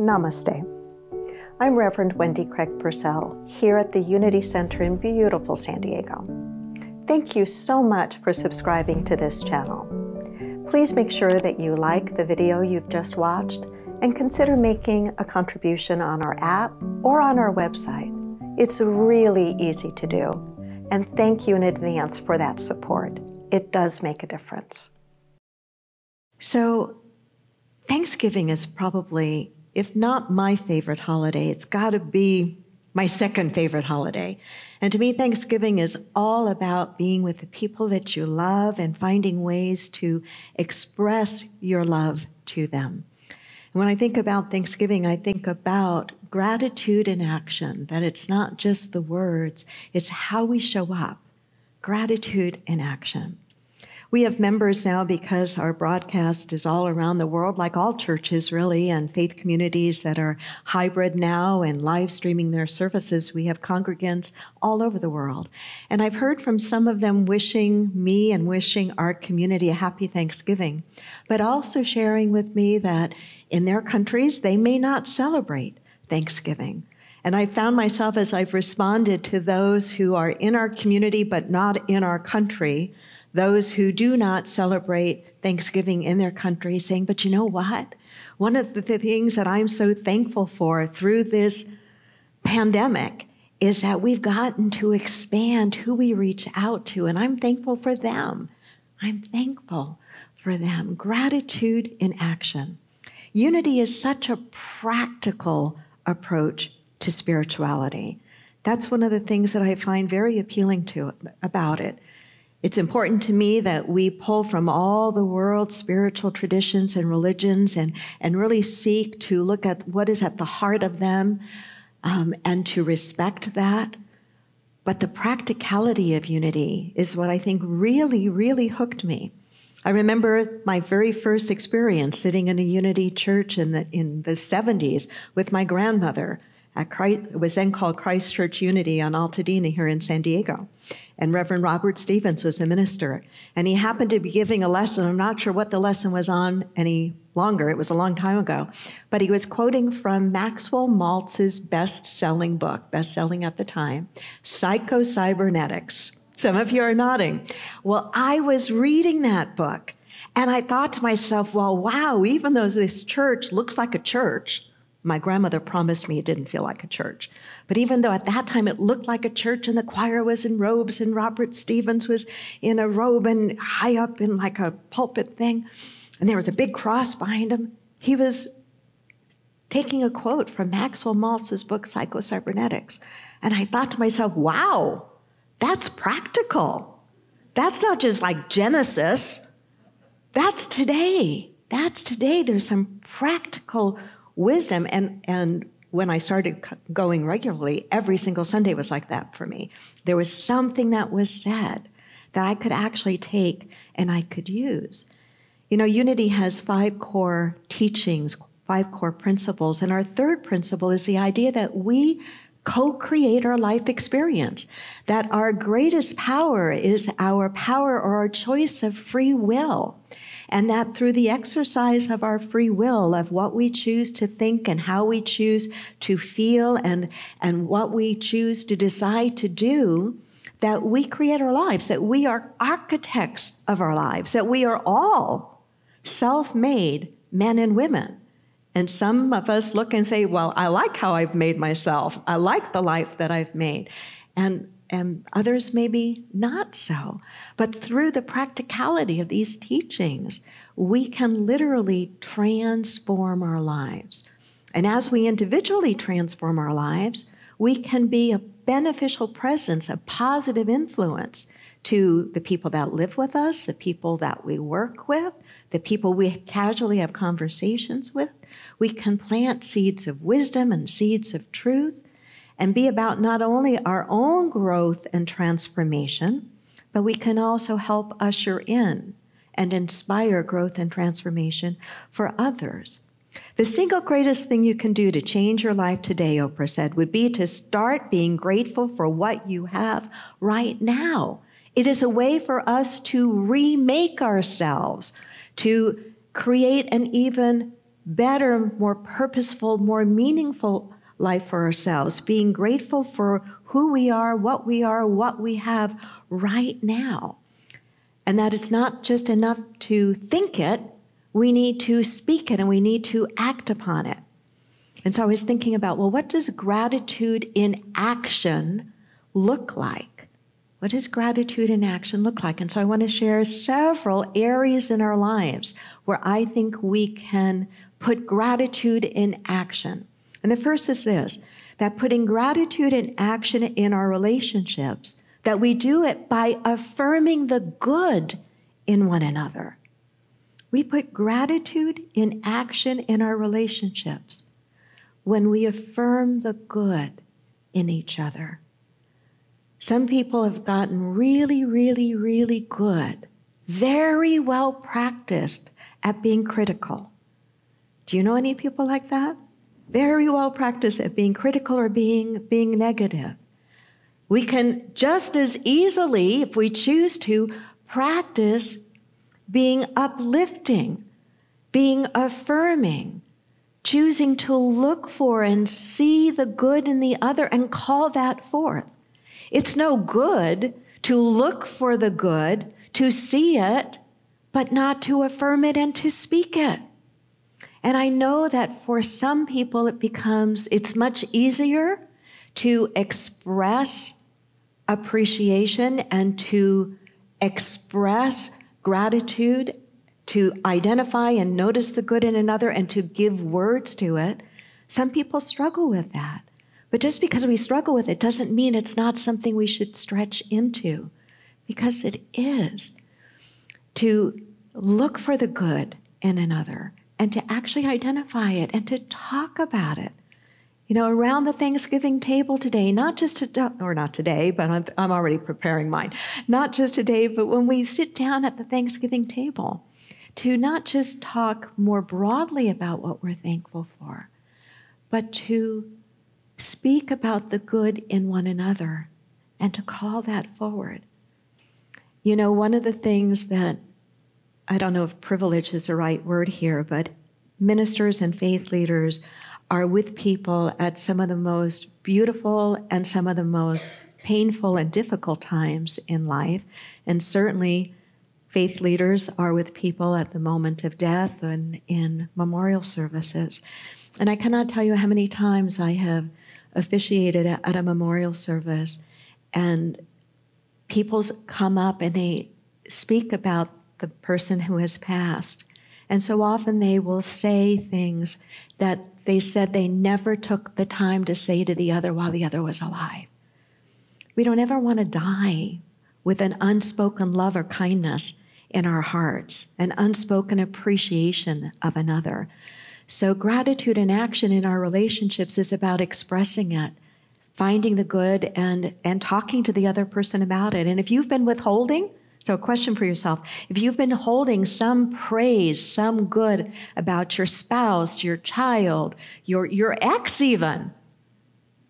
Namaste. I'm Reverend Wendy Craig Purcell here at the Unity Center in beautiful San Diego. Thank you so much for subscribing to this channel. Please make sure that you like the video you've just watched and consider making a contribution on our app or on our website. It's really easy to do. And thank you in advance for that support. It does make a difference. So, Thanksgiving is probably if not my favorite holiday, it's got to be my second favorite holiday. And to me, Thanksgiving is all about being with the people that you love and finding ways to express your love to them. And when I think about Thanksgiving, I think about gratitude in action, that it's not just the words, it's how we show up. Gratitude in action. We have members now because our broadcast is all around the world, like all churches really, and faith communities that are hybrid now and live streaming their services. We have congregants all over the world. And I've heard from some of them wishing me and wishing our community a happy Thanksgiving, but also sharing with me that in their countries, they may not celebrate Thanksgiving. And I found myself as I've responded to those who are in our community but not in our country those who do not celebrate Thanksgiving in their country, saying, But you know what? One of the things that I'm so thankful for through this pandemic is that we've gotten to expand who we reach out to, and I'm thankful for them. I'm thankful for them. Gratitude in action. Unity is such a practical approach to spirituality. That's one of the things that I find very appealing to about it. It's important to me that we pull from all the world's spiritual traditions and religions and, and really seek to look at what is at the heart of them um, and to respect that. But the practicality of unity is what I think really, really hooked me. I remember my very first experience sitting in a unity church in the, in the 70s with my grandmother at Christ, it was then called Christ Church Unity on Altadena here in San Diego. And Reverend Robert Stevens was the minister. And he happened to be giving a lesson. I'm not sure what the lesson was on any longer. It was a long time ago. But he was quoting from Maxwell Maltz's best selling book, best selling at the time, Psycho-Cybernetics. Some of you are nodding. Well, I was reading that book. And I thought to myself, well, wow, even though this church looks like a church, my grandmother promised me it didn't feel like a church. But even though at that time it looked like a church and the choir was in robes and Robert Stevens was in a robe and high up in like a pulpit thing, and there was a big cross behind him, he was taking a quote from Maxwell Maltz's book, Psycho-Cybernetics. And I thought to myself, wow, that's practical. That's not just like Genesis, that's today. That's today. There's some practical wisdom. And, and when I started going regularly, every single Sunday was like that for me. There was something that was said that I could actually take and I could use. You know, Unity has five core teachings, five core principles. And our third principle is the idea that we co create our life experience, that our greatest power is our power or our choice of free will and that through the exercise of our free will, of what we choose to think and how we choose to feel and, and what we choose to decide to do, that we create our lives, that we are architects of our lives, that we are all self made men and women. And some of us look and say, Well, I like how I've made myself. I like the life that I've made. And and others maybe not so. But through the practicality of these teachings, we can literally transform our lives. And as we individually transform our lives, we can be a beneficial presence, a positive influence to the people that live with us, the people that we work with, the people we casually have conversations with. We can plant seeds of wisdom and seeds of truth and be about not only our own growth and transformation, but we can also help usher in and inspire growth and transformation for others. The single greatest thing you can do to change your life today, Oprah said, would be to start being grateful for what you have right now. It is a way for us to remake ourselves, to create an even better, more purposeful, more meaningful life for ourselves, being grateful for who we are, what we are, what we have right now. And that it's not just enough to think it, we need to speak it and we need to act upon it. And so I was thinking about well, what does gratitude in action look like? What does gratitude in action look like? And so I want to share several areas in our lives where I think we can put gratitude in action. And the first is this that putting gratitude in action in our relationships, that we do it by affirming the good in one another. We put gratitude in action in our relationships when we affirm the good in each other. Some people have gotten really, really, really good, very well practiced at being critical. Do you know any people like that? Very well practiced at being critical or being, being negative. We can just as easily, if we choose to, practice being uplifting, being affirming, choosing to look for and see the good in the other and call that forth. It's no good to look for the good, to see it, but not to affirm it and to speak it. And I know that for some people it becomes, it's much easier to express appreciation and to express gratitude to identify and notice the good in another and to give words to it. Some people struggle with that. But just because we struggle with it doesn't mean it's not something we should stretch into, because it is. To look for the good in another and to actually identify it and to talk about it. You know, around the Thanksgiving table today, not just to, or not today, but I'm, I'm already preparing mine. Not just today, but when we sit down at the Thanksgiving table, to not just talk more broadly about what we're thankful for, but to speak about the good in one another and to call that forward. You know, one of the things that I don't know if privilege is the right word here, but ministers and faith leaders are with people at some of the most beautiful and some of the most painful and difficult times in life. And certainly, Faith leaders are with people at the moment of death and in memorial services. And I cannot tell you how many times I have officiated at a memorial service and people come up and they speak about the person who has passed. And so often they will say things that they said they never took the time to say to the other while the other was alive. We don't ever want to die with an unspoken love or kindness in our hearts, an unspoken appreciation of another. So, gratitude and action in our relationships is about expressing it, finding the good, and, and talking to the other person about it. And if you've been withholding, so, a question for yourself if you've been holding some praise, some good about your spouse, your child, your, your ex, even,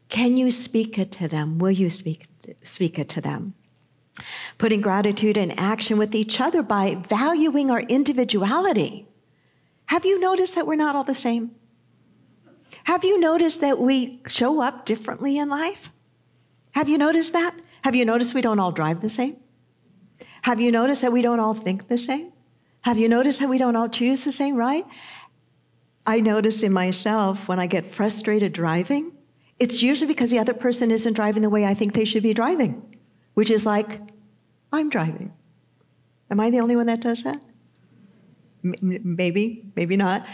can you speak it to them? Will you speak, speak it to them? Putting gratitude in action with each other by valuing our individuality. Have you noticed that we're not all the same? Have you noticed that we show up differently in life? Have you noticed that? Have you noticed we don't all drive the same? Have you noticed that we don't all think the same? Have you noticed that we don't all choose the same, right? I notice in myself when I get frustrated driving, it's usually because the other person isn't driving the way I think they should be driving which is like, I'm driving. Am I the only one that does that? Maybe, maybe not.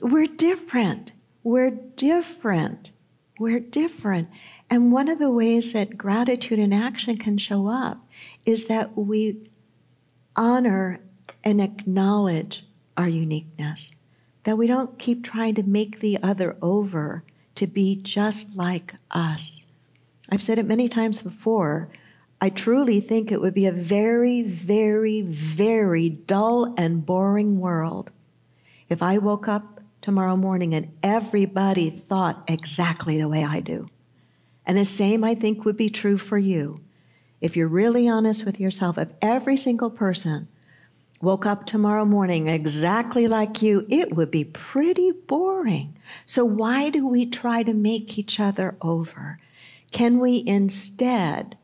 We're different. We're different. We're different. And one of the ways that gratitude in action can show up is that we honor and acknowledge our uniqueness, that we don't keep trying to make the other over to be just like us. I've said it many times before. I truly think it would be a very, very, very dull and boring world if I woke up tomorrow morning and everybody thought exactly the way I do. And the same, I think, would be true for you. If you're really honest with yourself, if every single person woke up tomorrow morning exactly like you, it would be pretty boring. So, why do we try to make each other over? Can we instead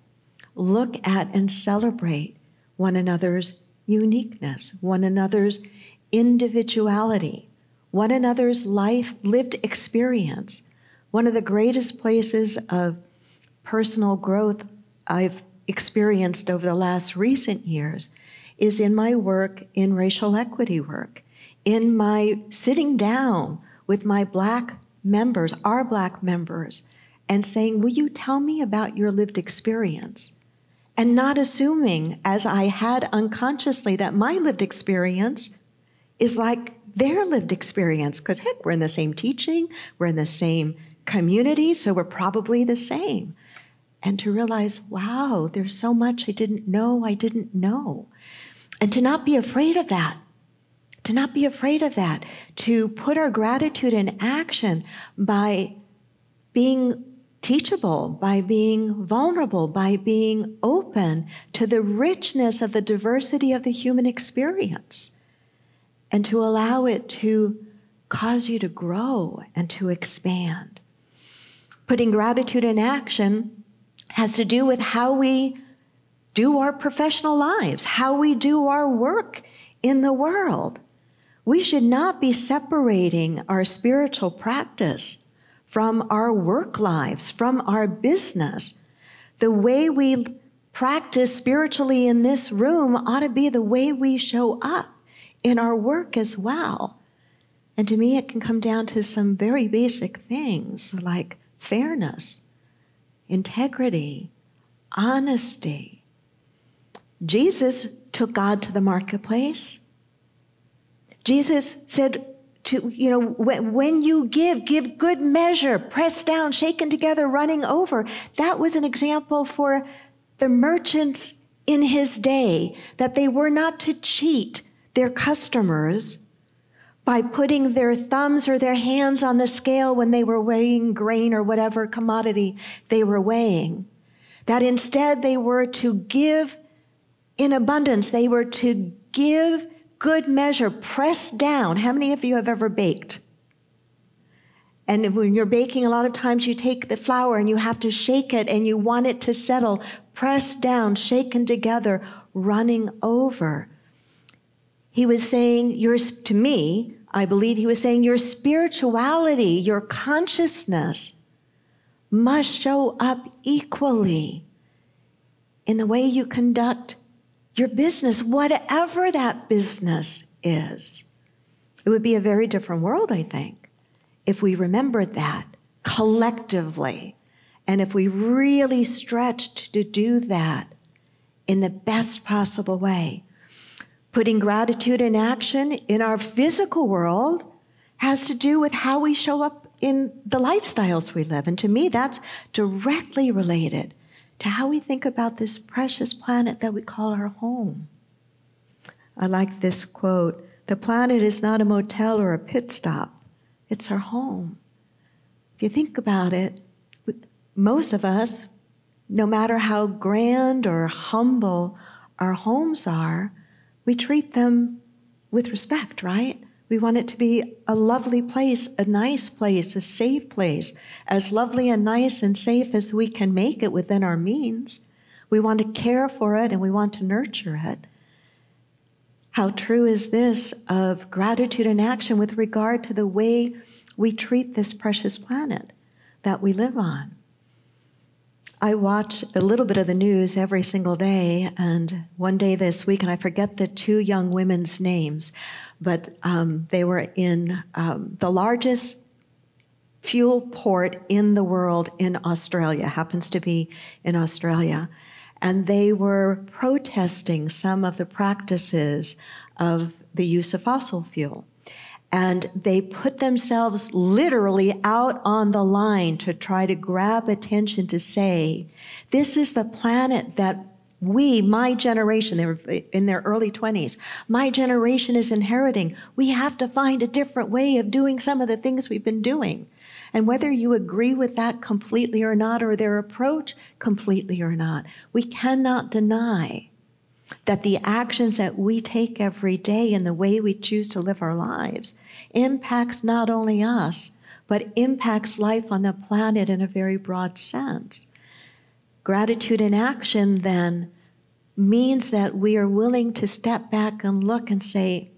look at and celebrate one another's uniqueness, one another's individuality, one another's life lived experience? One of the greatest places of personal growth I've experienced over the last recent years is in my work in racial equity work, in my sitting down with my black members, our black members, and saying, Will you tell me about your lived experience? And not assuming, as I had unconsciously, that my lived experience is like their lived experience, because heck, we're in the same teaching, we're in the same community, so we're probably the same. And to realize, wow, there's so much I didn't know, I didn't know. And to not be afraid of that, to not be afraid of that, to put our gratitude in action by being teachable, by being vulnerable, by being open to the richness of the diversity of the human experience, and to allow it to cause you to grow and to expand. Putting gratitude in action has to do with how we do our professional lives, how we do our work in the world. We should not be separating our spiritual practice from our work lives, from our business. The way we practice spiritually in this room ought to be the way we show up in our work as well. And to me, it can come down to some very basic things like fairness, integrity, honesty, Jesus took God to the marketplace. Jesus said to, you know, when, when you give, give good measure, pressed down, shaken together, running over. That was an example for the merchants in his day, that they were not to cheat their customers by putting their thumbs or their hands on the scale when they were weighing grain or whatever commodity they were weighing. That instead they were to give in abundance. They were to give good measure, pressed down. How many of you have ever baked? And when you're baking, a lot of times you take the flour and you have to shake it and you want it to settle, pressed down, shaken together, running over. He was saying, You're to me, I believe he was saying, your spirituality, your consciousness must show up equally in the way you conduct your business, whatever that business is. It would be a very different world, I think, if we remembered that collectively and if we really stretched to do that in the best possible way. Putting gratitude in action in our physical world has to do with how we show up in the lifestyles we live. And to me, that's directly related to how we think about this precious planet that we call our home. I like this quote The planet is not a motel or a pit stop, it's our home. If you think about it, most of us, no matter how grand or humble our homes are, we treat them with respect, right? We want it to be a lovely place, a nice place, a safe place, as lovely and nice and safe as we can make it within our means. We want to care for it and we want to nurture it. How true is this of gratitude and action with regard to the way we treat this precious planet that we live on? I watch a little bit of the news every single day, and one day this week, and I forget the two young women's names, but um, they were in um, the largest fuel port in the world in Australia, happens to be in Australia. And they were protesting some of the practices of the use of fossil fuel. And they put themselves literally out on the line to try to grab attention to say, this is the planet that we, my generation, they were in their early 20s, my generation is inheriting. We have to find a different way of doing some of the things we've been doing. And whether you agree with that completely or not, or their approach completely or not, we cannot deny that the actions that we take every day and the way we choose to live our lives impacts not only us, but impacts life on the planet in a very broad sense. Gratitude in action then means that we are willing to step back and look and say,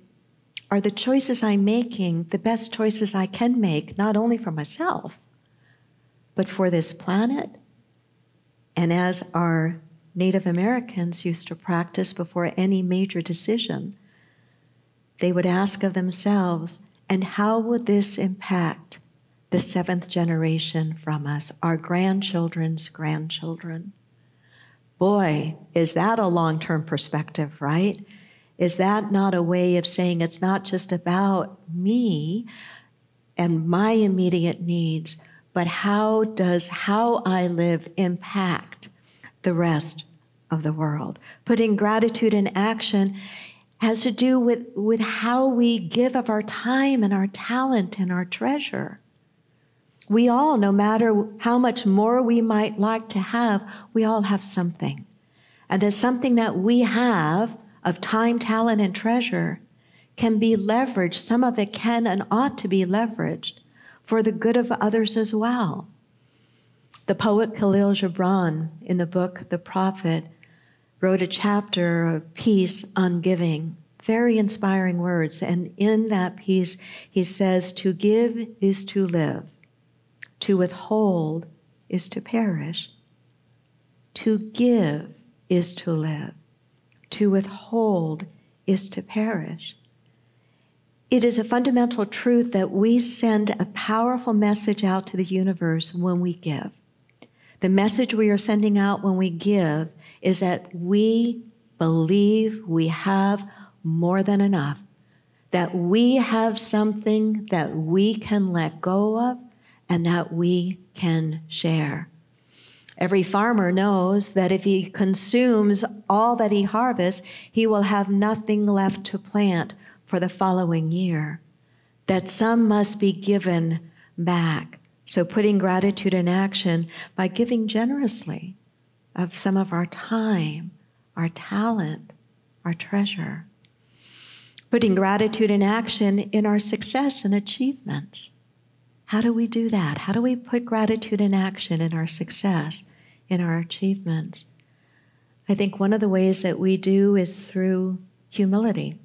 are the choices I'm making the best choices I can make, not only for myself, but for this planet? And as our Native Americans used to practice before any major decision, they would ask of themselves, and how would this impact the seventh generation from us, our grandchildren's grandchildren? Boy, is that a long term perspective, right? Is that not a way of saying it's not just about me and my immediate needs, but how does how I live impact the rest of the world? Putting gratitude in action has to do with, with how we give of our time and our talent and our treasure. We all, no matter how much more we might like to have, we all have something. And there's something that we have of time, talent, and treasure can be leveraged. Some of it can and ought to be leveraged for the good of others as well. The poet Kahlil Gibran, in the book The Prophet, wrote a chapter of peace on giving. Very inspiring words. And in that piece, he says, To give is to live, to withhold is to perish. To give is to live, to withhold is to perish. It is a fundamental truth that we send a powerful message out to the universe when we give. The message we are sending out when we give is that we believe we have more than enough, that we have something that we can let go of and that we can share. Every farmer knows that if he consumes all that he harvests, he will have nothing left to plant for the following year, that some must be given back. So, putting gratitude in action by giving generously of some of our time, our talent, our treasure. Putting gratitude in action in our success and achievements. How do we do that? How do we put gratitude in action in our success, in our achievements? I think one of the ways that we do is through humility.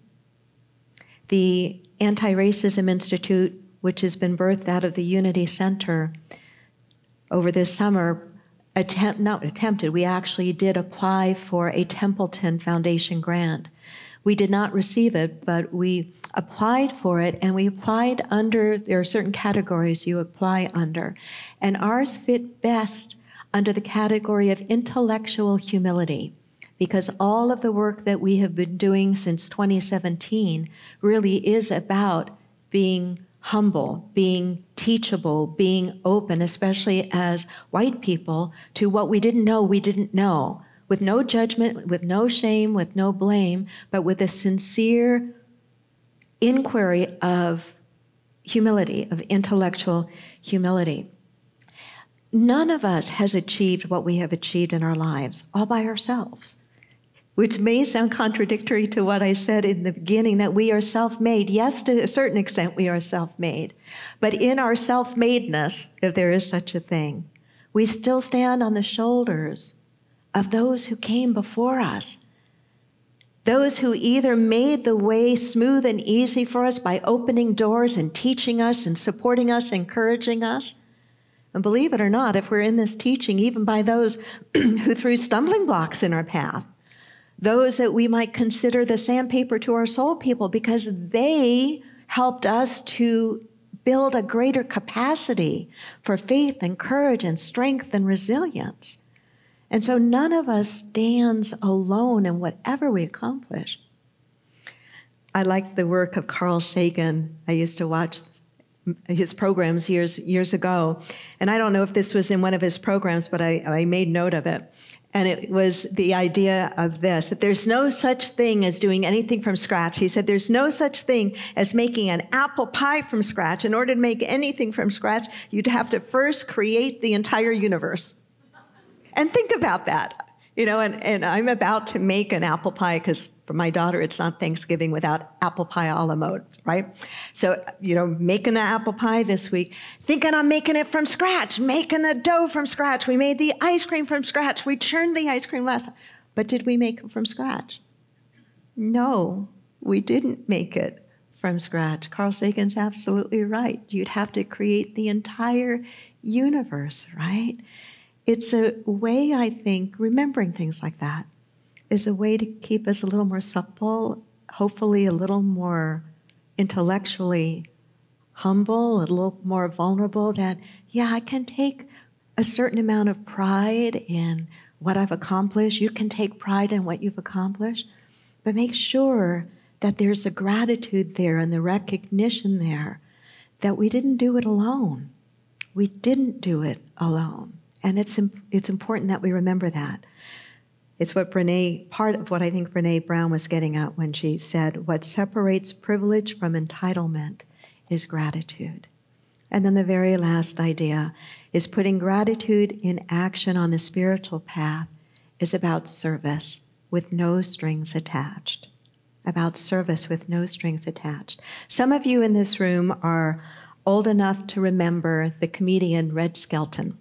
The Anti Racism Institute, which has been birthed out of the Unity Center over this summer, attempt, not attempted, we actually did apply for a Templeton Foundation grant. We did not receive it, but we applied for it, and we applied under, there are certain categories you apply under, and ours fit best under the category of intellectual humility because all of the work that we have been doing since 2017 really is about being humble, being teachable, being open, especially as white people, to what we didn't know we didn't know, with no judgment, with no shame, with no blame, but with a sincere inquiry of humility, of intellectual humility. None of us has achieved what we have achieved in our lives all by ourselves which may sound contradictory to what I said in the beginning that we are self made. Yes, to a certain extent, we are self made. But in our self madeness, if there is such a thing, we still stand on the shoulders of those who came before us. Those who either made the way smooth and easy for us by opening doors and teaching us and supporting us, encouraging us. And believe it or not, if we're in this teaching, even by those who threw stumbling blocks in our path, those that we might consider the sandpaper to our soul people because they helped us to build a greater capacity for faith and courage and strength and resilience. And so none of us stands alone in whatever we accomplish. I like the work of Carl Sagan. I used to watch his programs years years ago, and I don't know if this was in one of his programs, but I, I made note of it. And it was the idea of this that there's no such thing as doing anything from scratch. He said, There's no such thing as making an apple pie from scratch. In order to make anything from scratch, you'd have to first create the entire universe. And think about that. You know, and, and I'm about to make an apple pie because for my daughter, it's not Thanksgiving without apple pie a la mode, right? So, you know, making the apple pie this week, thinking I'm making it from scratch, making the dough from scratch. We made the ice cream from scratch. We churned the ice cream last time. But did we make it from scratch? No, we didn't make it from scratch. Carl Sagan's absolutely right. You'd have to create the entire universe, right? It's a way, I think, remembering things like that is a way to keep us a little more supple, hopefully a little more intellectually humble, a little more vulnerable that, yeah, I can take a certain amount of pride in what I've accomplished. You can take pride in what you've accomplished, but make sure that there's a gratitude there and the recognition there that we didn't do it alone. We didn't do it alone. And it's, it's important that we remember that. It's what Brene, part of what I think Brene Brown was getting at when she said, What separates privilege from entitlement is gratitude. And then the very last idea is putting gratitude in action on the spiritual path is about service with no strings attached. About service with no strings attached. Some of you in this room are old enough to remember the comedian Red Skelton.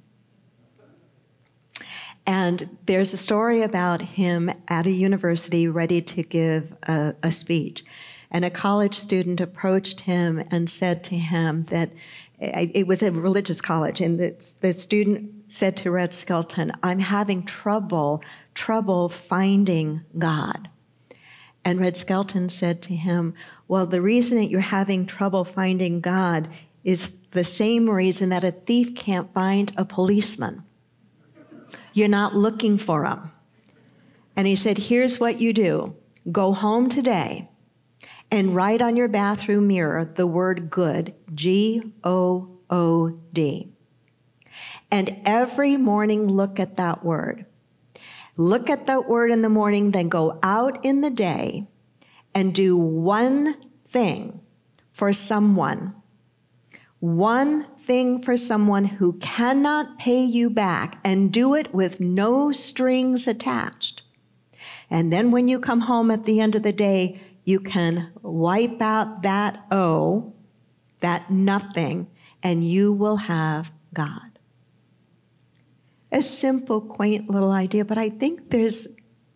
And there's a story about him at a university ready to give a, a, speech. And a college student approached him and said to him that it was a religious college, and the, the student said to Red Skelton, I'm having trouble, trouble finding God. And Red Skelton said to him, Well, the reason that you're having trouble finding God is the same reason that a thief can't find a policeman. You're not looking for them. And he said, Here's what you do go home today and write on your bathroom mirror the word good, G O O D. And every morning, look at that word. Look at that word in the morning, then go out in the day and do one thing for someone. One thing for someone who cannot pay you back and do it with no strings attached. And then when you come home at the end of the day, you can wipe out that O, that nothing, and you will have God. A simple, quaint little idea, but I think there's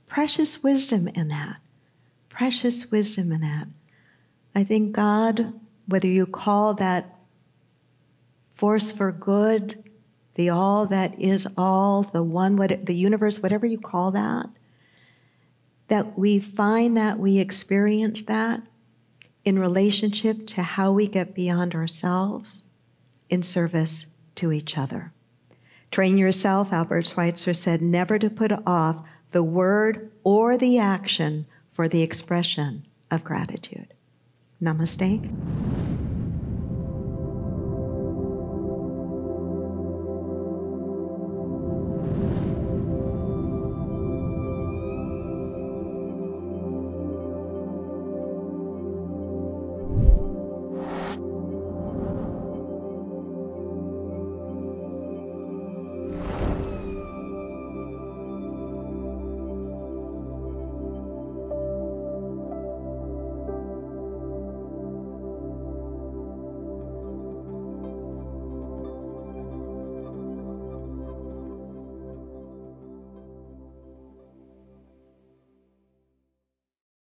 precious wisdom in that. Precious wisdom in that. I think God, whether you call that force for good, the all that is all, the one, what, the universe, whatever you call that, that we find that we experience that in relationship to how we get beyond ourselves in service to each other. Train yourself, Albert Schweitzer said, never to put off the word or the action for the expression of gratitude. Namaste.